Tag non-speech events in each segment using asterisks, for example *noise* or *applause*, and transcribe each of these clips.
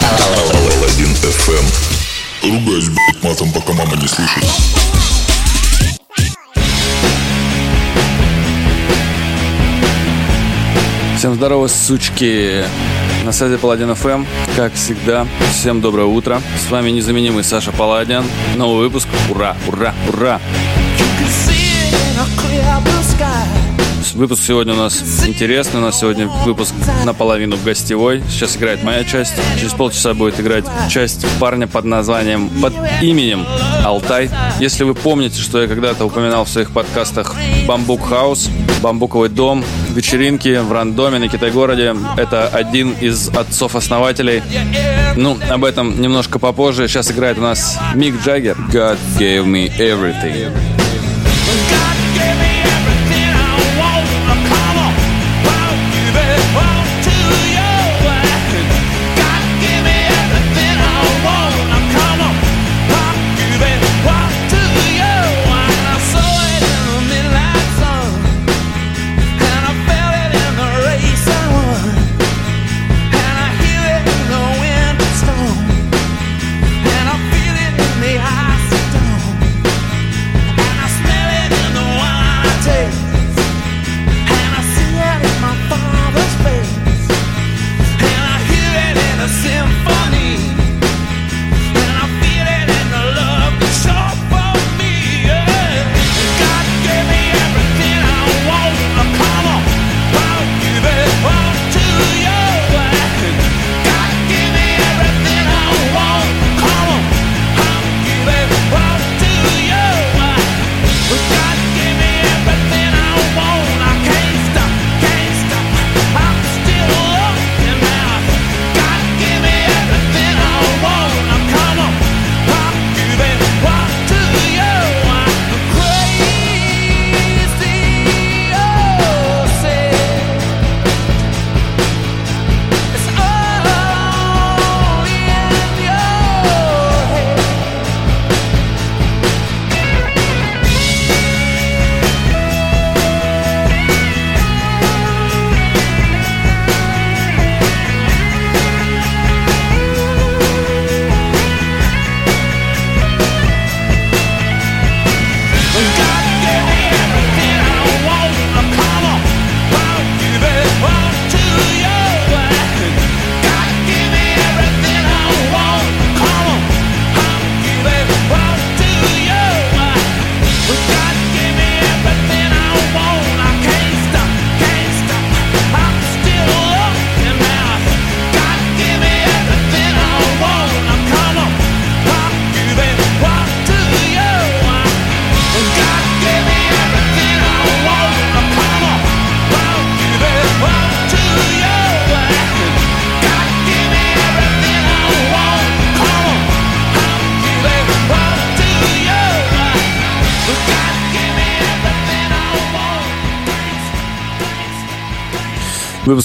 Алладин FM. Ругаюсь, блядь, матом, пока мама не слышит. Всем здорово, сучки! На связи Паладин ФМ, как всегда. Всем доброе утро. С вами незаменимый Саша Паладин. Новый выпуск. Ура, ура, ура! Выпуск сегодня у нас интересный. У нас сегодня выпуск наполовину гостевой. Сейчас играет моя часть. Через полчаса будет играть часть парня под названием, под именем Алтай. Если вы помните, что я когда-то упоминал в своих подкастах Бамбук Хаус, Бамбуковый дом, вечеринки в рандоме на Китай-городе. Это один из отцов-основателей. Ну, об этом немножко попозже. Сейчас играет у нас Мик Джаггер. God gave me everything.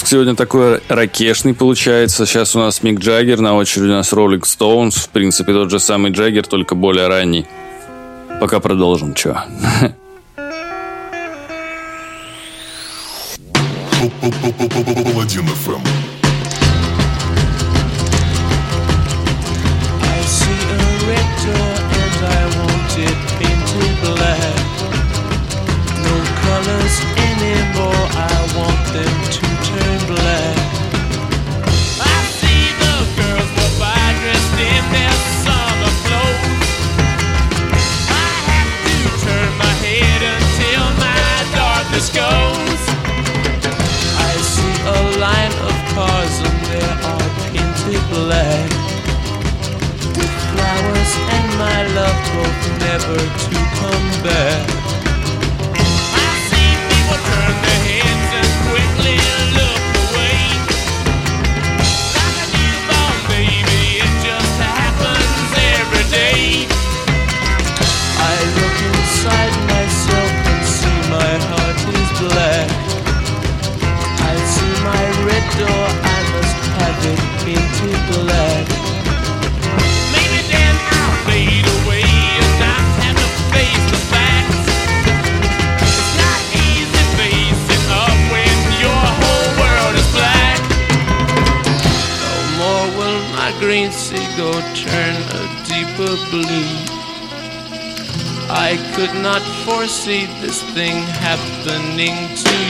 Сегодня такой ракешный получается. Сейчас у нас Мик Джаггер, на очереди у нас Роллинг Стоунс. В принципе, тот же самый Джаггер, только более ранний. Пока продолжим, чё. Паладин FM. words. Foresee this thing happening to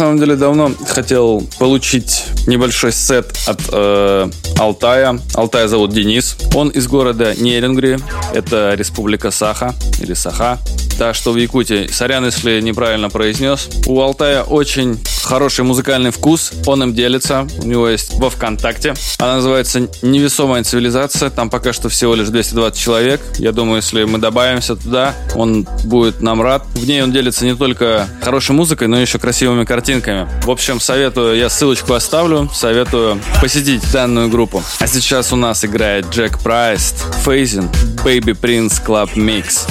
самом деле давно хотел получить небольшой сет от э, Алтая. Алтая зовут Денис. Он из города Нерингри. Это республика Саха или Саха. Так что в Якутии, сорян, если неправильно произнес. У Алтая очень хороший музыкальный вкус. Он им делится. У него есть во ВКонтакте. Она называется «Невесомая цивилизация». Там пока что всего лишь 220 человек. Я думаю, если мы добавимся туда, он будет нам рад. В ней он делится не только хорошей музыкой, но еще красивыми картинками. В общем, советую, я ссылочку оставлю, советую посетить данную группу. А сейчас у нас играет Джек Прайс, Фейзин, Baby Prince Club Mix.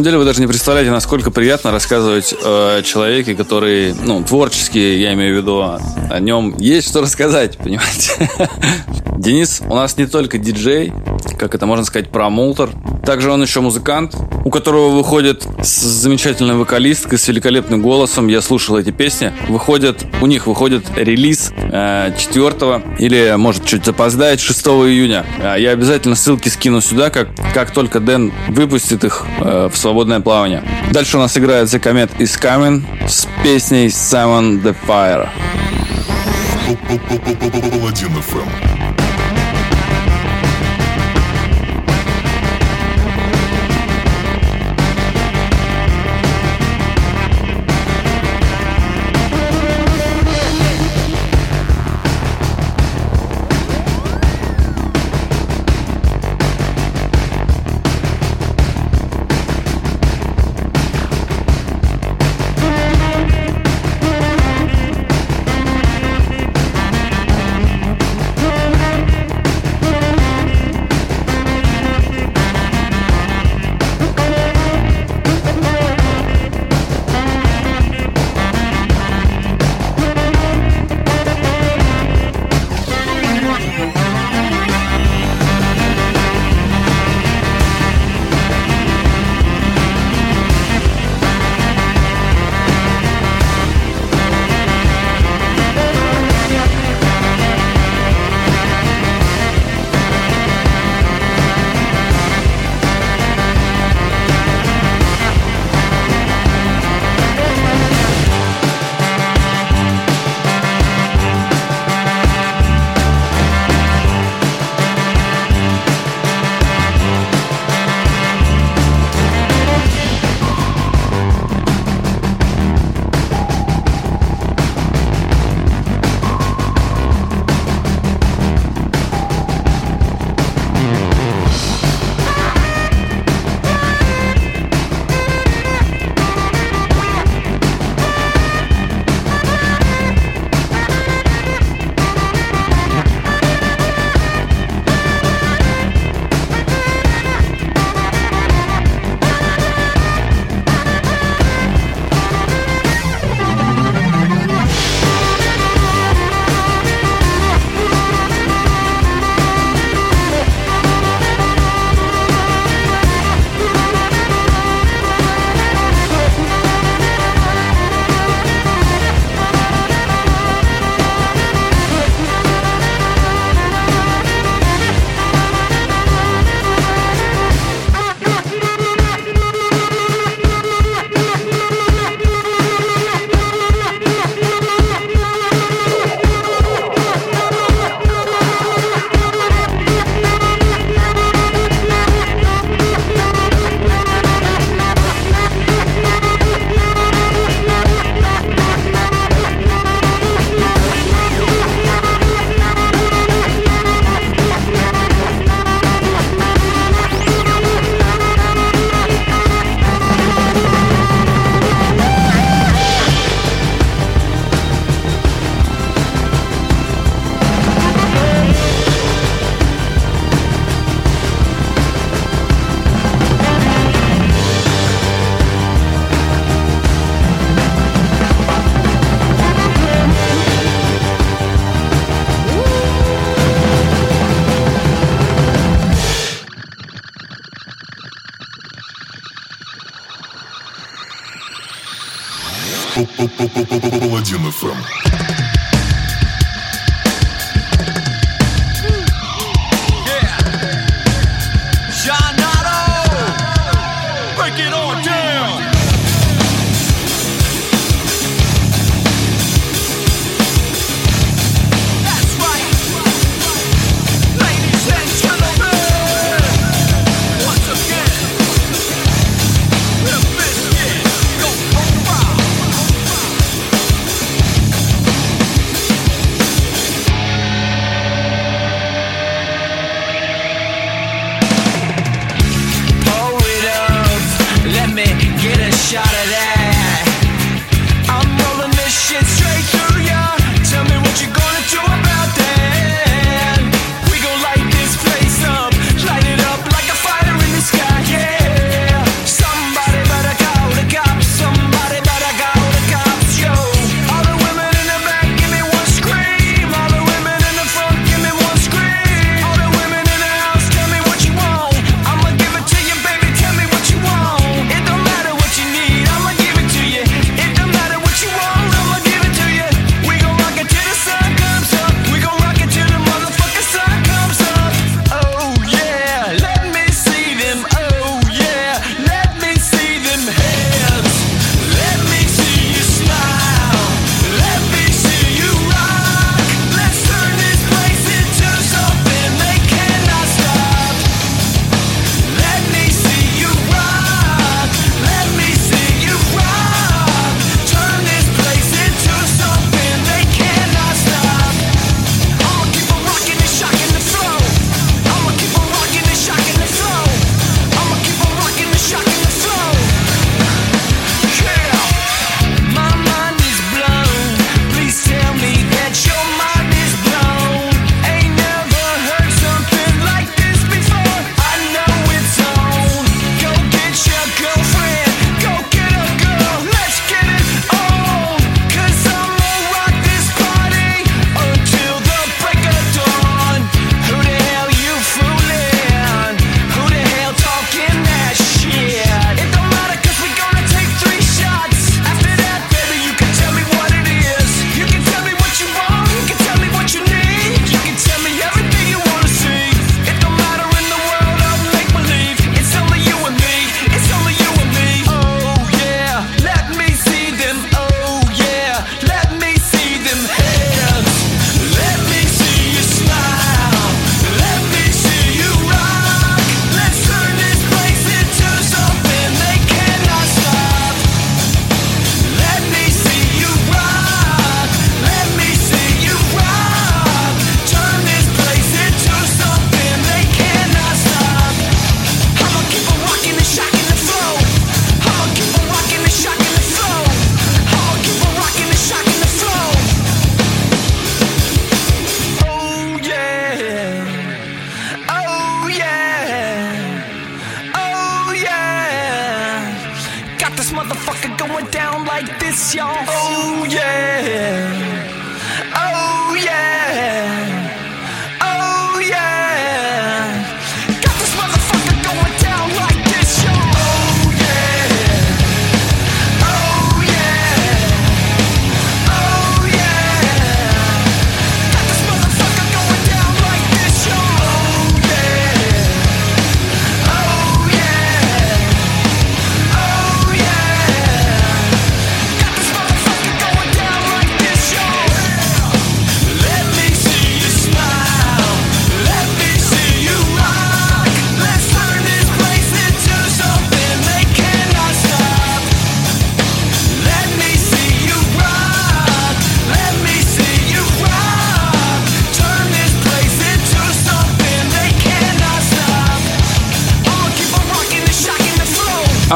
Самом деле вы даже не представляете, насколько приятно рассказывать о человеке, который, ну, творческий, я имею в виду, о нем есть что рассказать, понимаете? *laughs* Денис у нас не только диджей, как это можно сказать, промоутер, также он еще музыкант, у которого выходит с замечательной вокалисткой, с великолепным голосом. Я слушал эти песни. Выходит, у них выходит релиз 4 или, может, чуть запоздает, 6 июня. Э, я обязательно ссылки скину сюда, как, как только Дэн выпустит их э, в свободное плавание. Дальше у нас играет The Comet is Coming с песней Summon the Fire. Паладин FM.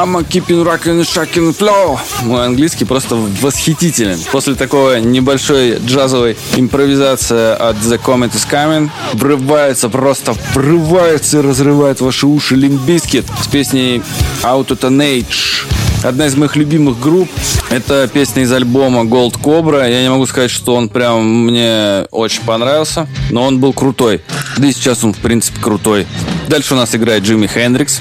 I'ma keeping rockin' shocking flow. Мой английский просто восхитителен. После такой небольшой джазовой импровизации от The Comet is Coming врывается, просто врывается и разрывает ваши уши Limp Bizkit с песней Age. Одна из моих любимых групп. Это песня из альбома Gold Cobra. Я не могу сказать, что он прям мне очень понравился, но он был крутой. Да и сейчас он, в принципе, крутой. Дальше у нас играет Джимми Хендрикс.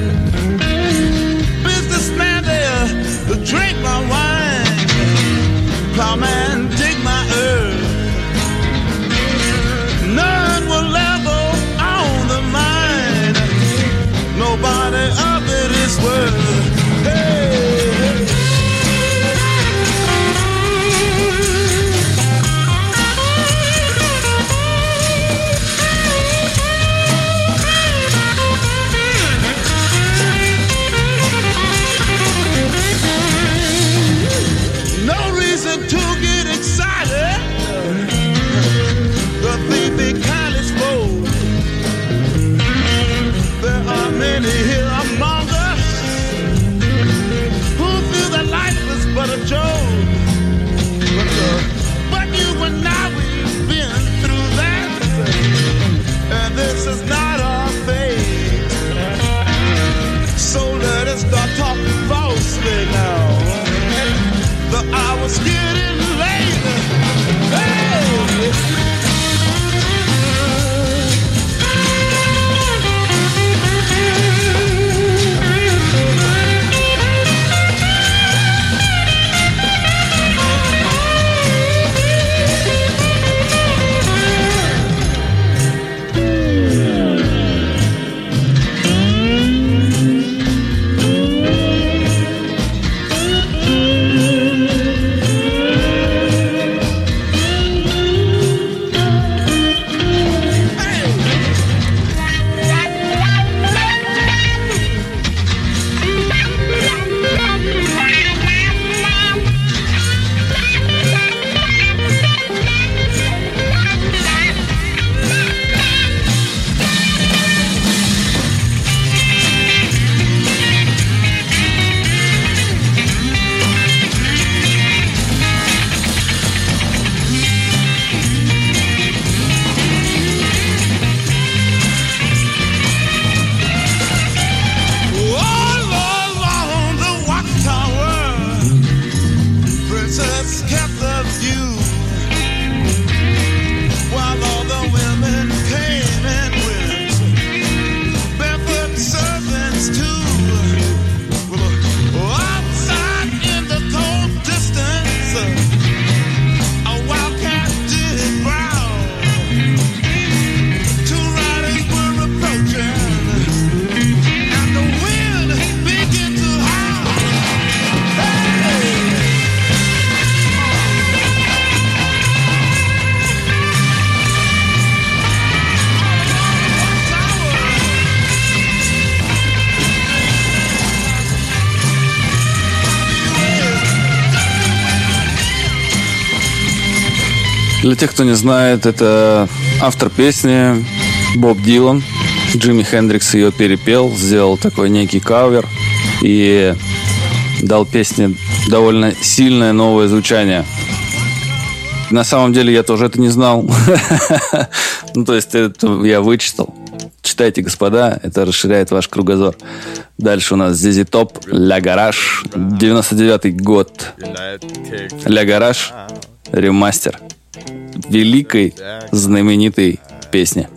Drink my wine. Plowman, Для тех, кто не знает, это автор песни Боб Дилан. Джимми Хендрикс ее перепел, сделал такой некий кавер и дал песне довольно сильное новое звучание. На самом деле я тоже это не знал. *laughs* Ну, то есть это я вычитал. Читайте, господа, это расширяет ваш кругозор. Дальше у нас Зизи Топ, Ля Гараж, 99 год. Ля Гараж, ремастер великой, знаменитой песни.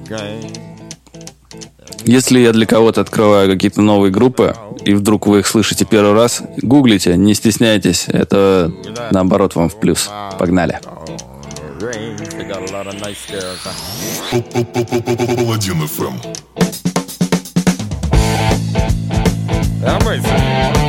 Если я для кого-то открываю какие-то новые группы, и вдруг вы их слышите первый раз, гуглите, не стесняйтесь, это наоборот вам в плюс. Погнали. Паладин.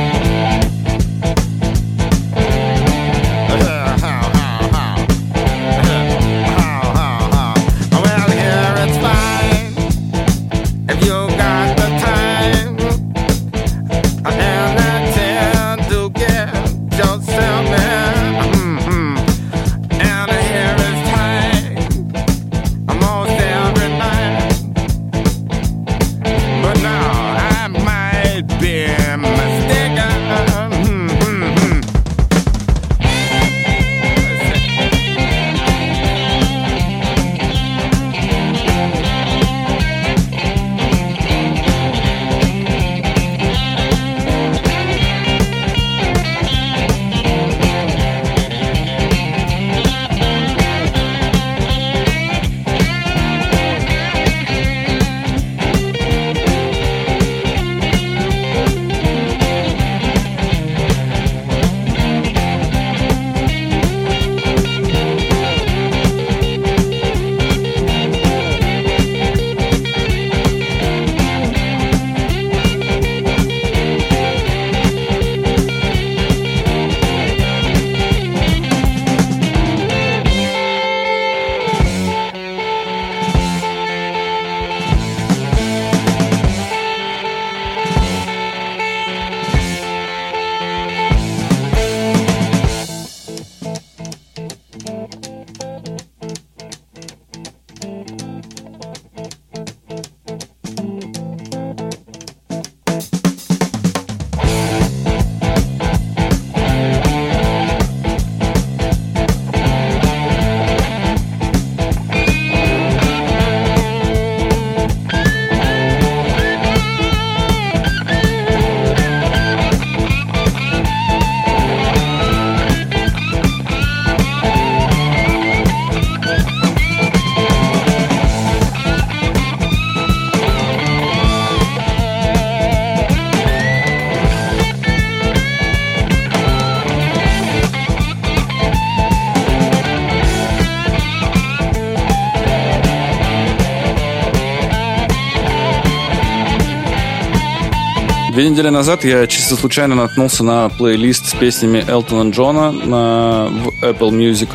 Две недели назад я чисто случайно наткнулся на плейлист с песнями Элтона Джона на, в Apple Music.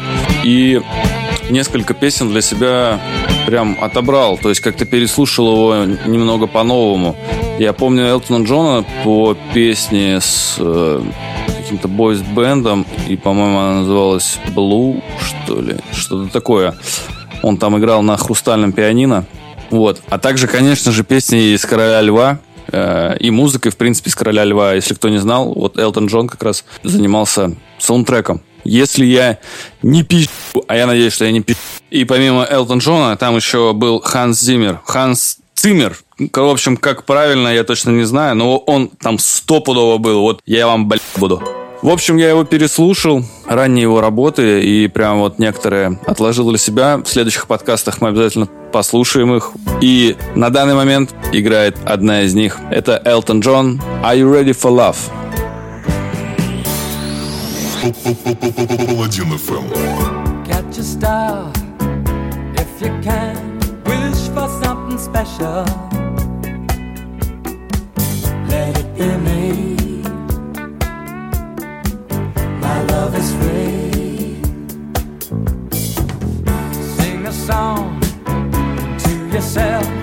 И несколько песен для себя прям отобрал. То есть как-то переслушал его немного по-новому. Я помню Элтона Джона по песне с э, каким-то бойс-бендом. И, по-моему, она называлась Blue, что ли. Что-то такое. Он там играл на хрустальном пианино. Вот. А также, конечно же, песни из «Короля льва», и музыкой, в принципе, из «Короля льва». Если кто не знал, вот Элтон Джон как раз занимался саундтреком. Если я не пищу, а я надеюсь, что я не пищу. И помимо Элтон Джона, там еще был Ханс Зиммер. Ханс Циммер. В общем, как правильно, я точно не знаю, но он там стопудово был. Вот я вам, блядь, буду. В общем, я его переслушал, ранние его работы, и прям вот некоторые отложил для себя. В следующих подкастах мы обязательно послушаем их. И на данный момент играет одна из них. Это Элтон Джон. Are you ready for love? Паладин FM. Catch a star if you can. Wish for something special. Let it be to yourself.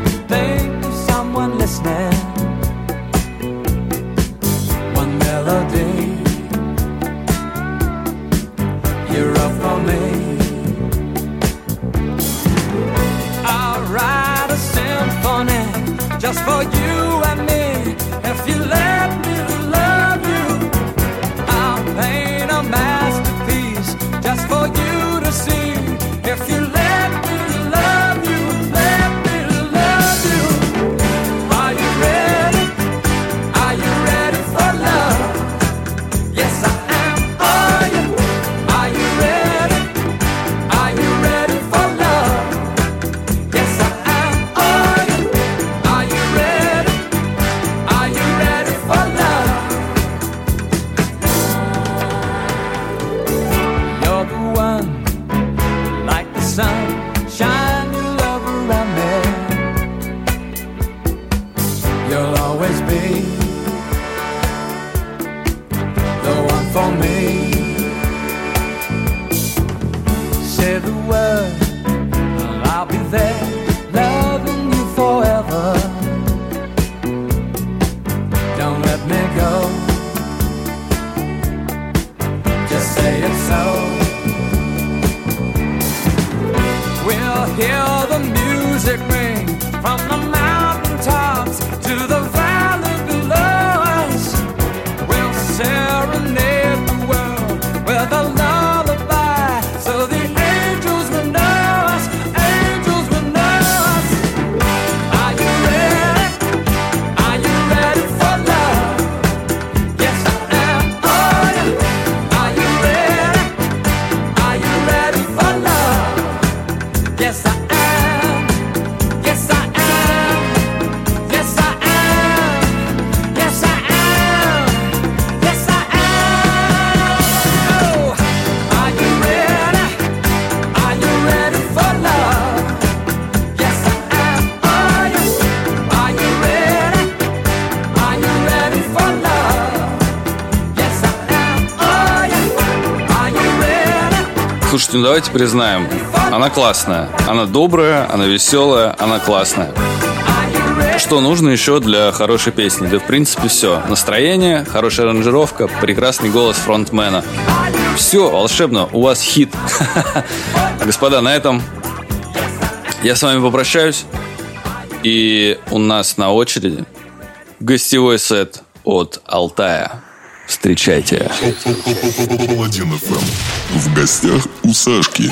Слушайте, ну давайте признаем, она классная. Она добрая, она веселая, она классная. Что нужно еще для хорошей песни? Да, в принципе, все. Настроение, хорошая аранжировка, прекрасный голос фронтмена. Все, волшебно, у вас хит. *laughs* Господа, на этом я с вами попрощаюсь. И у нас на очереди гостевой сет от Алтая. Встречайте. В гостях у Сашки.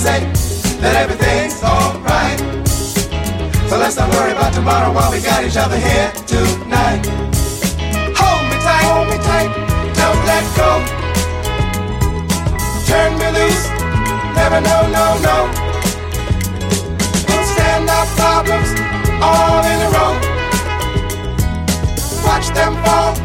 say that everything's alright. So let's not worry about tomorrow while we got each other here tonight. Hold me tight, hold me tight, don't let go. Turn me loose, never no, no, no. We'll stand our problems all in a row. Watch them fall.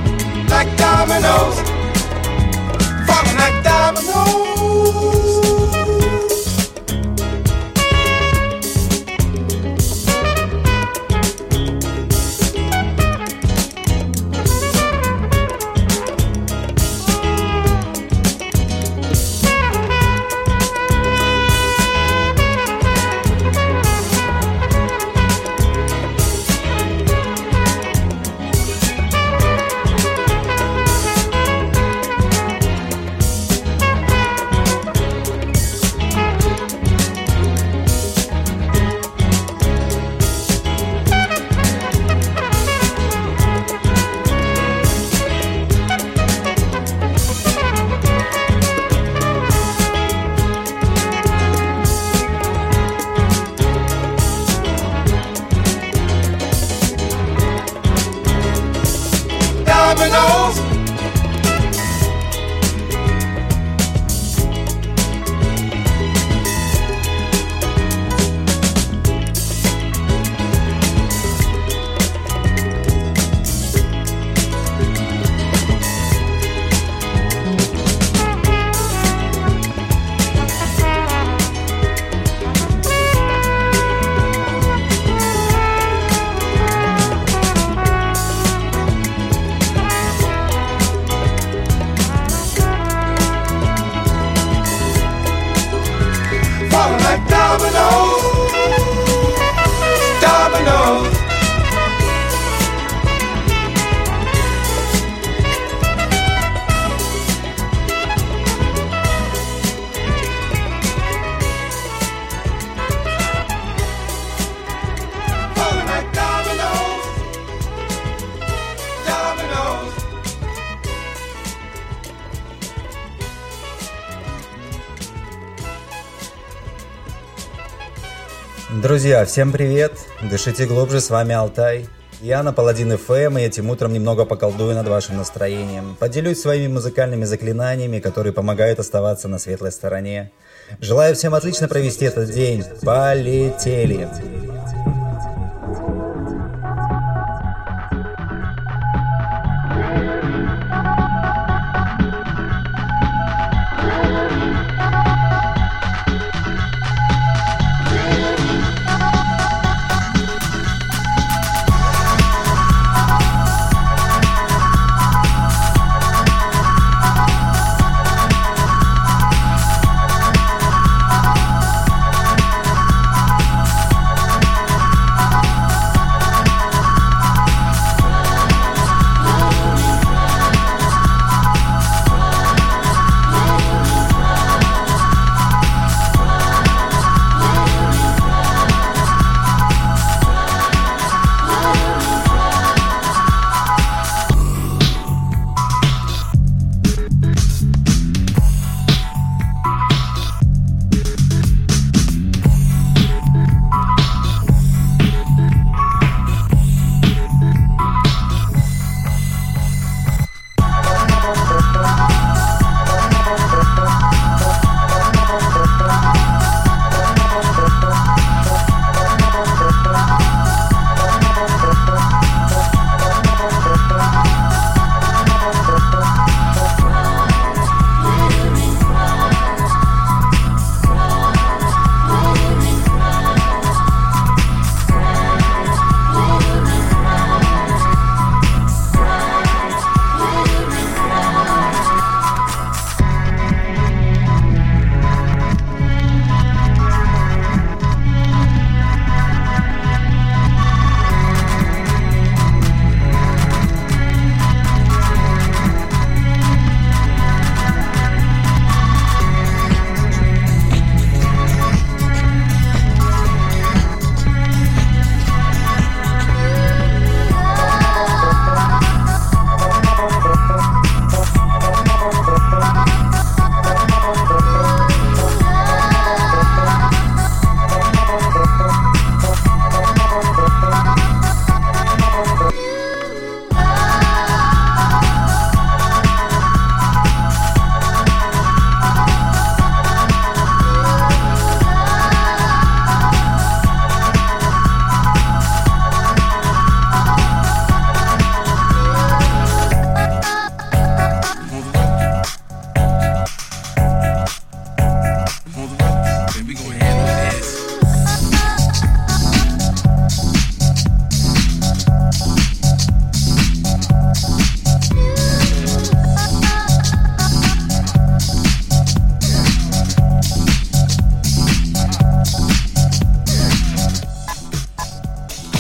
Друзья, всем привет! Дышите глубже, с вами Алтай. Я на Паладин ФМ, и этим утром немного поколдую над вашим настроением. Поделюсь своими музыкальными заклинаниями, которые помогают оставаться на светлой стороне. Желаю всем отлично провести этот день. Полетели!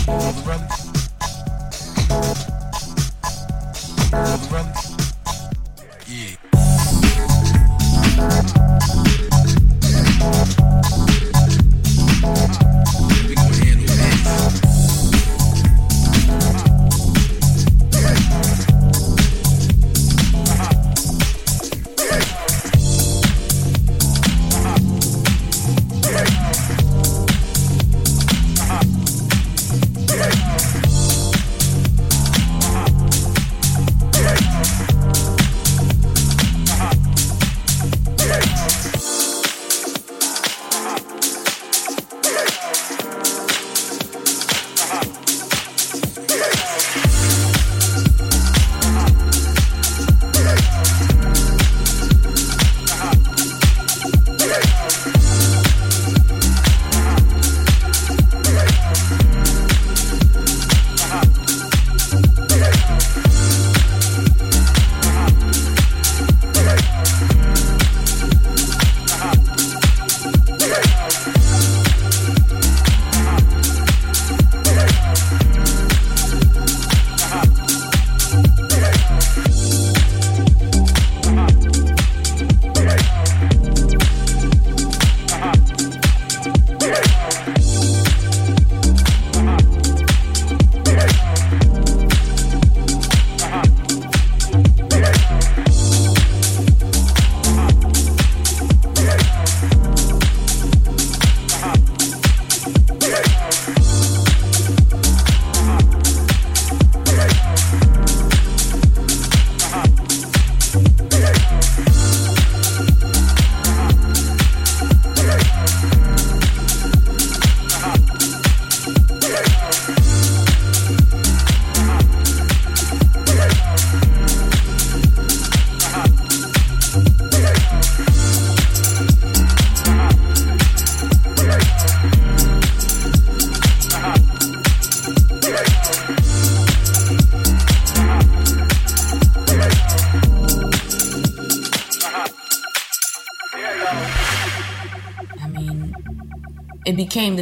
Brother. Brother.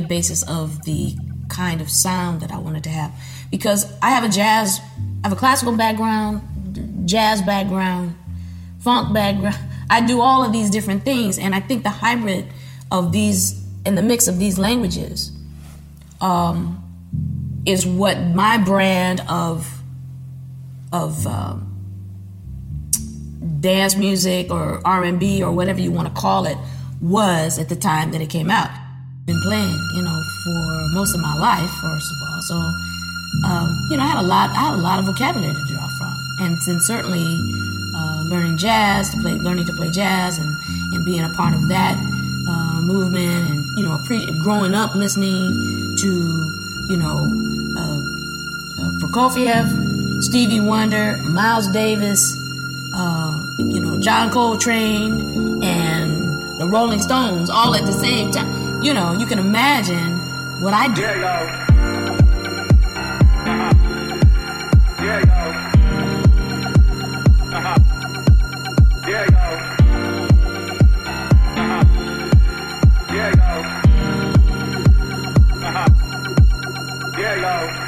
Basis of the kind of sound that I wanted to have because I have a jazz, I have a classical background, jazz background, funk background. I do all of these different things, and I think the hybrid of these and the mix of these languages um, is what my brand of of um, dance music or R&B or whatever you want to call it was at the time that it came out. Been playing, you know, for most of my life, first of all. So, um, you know, I had a lot, I had a lot of vocabulary to draw from, and then certainly uh, learning jazz, to play, learning to play jazz, and and being a part of that uh, movement, and you know, pre- growing up listening to, you know, uh, uh, Prokofiev, Stevie Wonder, Miles Davis, uh, you know, John Coltrane, and the Rolling Stones, all at the same time you know, you can imagine what I did. Yeah, Yeah, yo.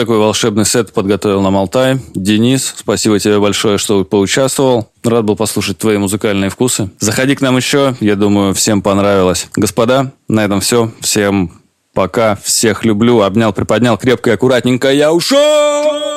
Такой волшебный сет подготовил нам Алтай. Денис, спасибо тебе большое, что поучаствовал. Рад был послушать твои музыкальные вкусы. Заходи к нам еще, я думаю, всем понравилось. Господа, на этом все. Всем пока, всех люблю, обнял, приподнял крепко и аккуратненько. Я ушел!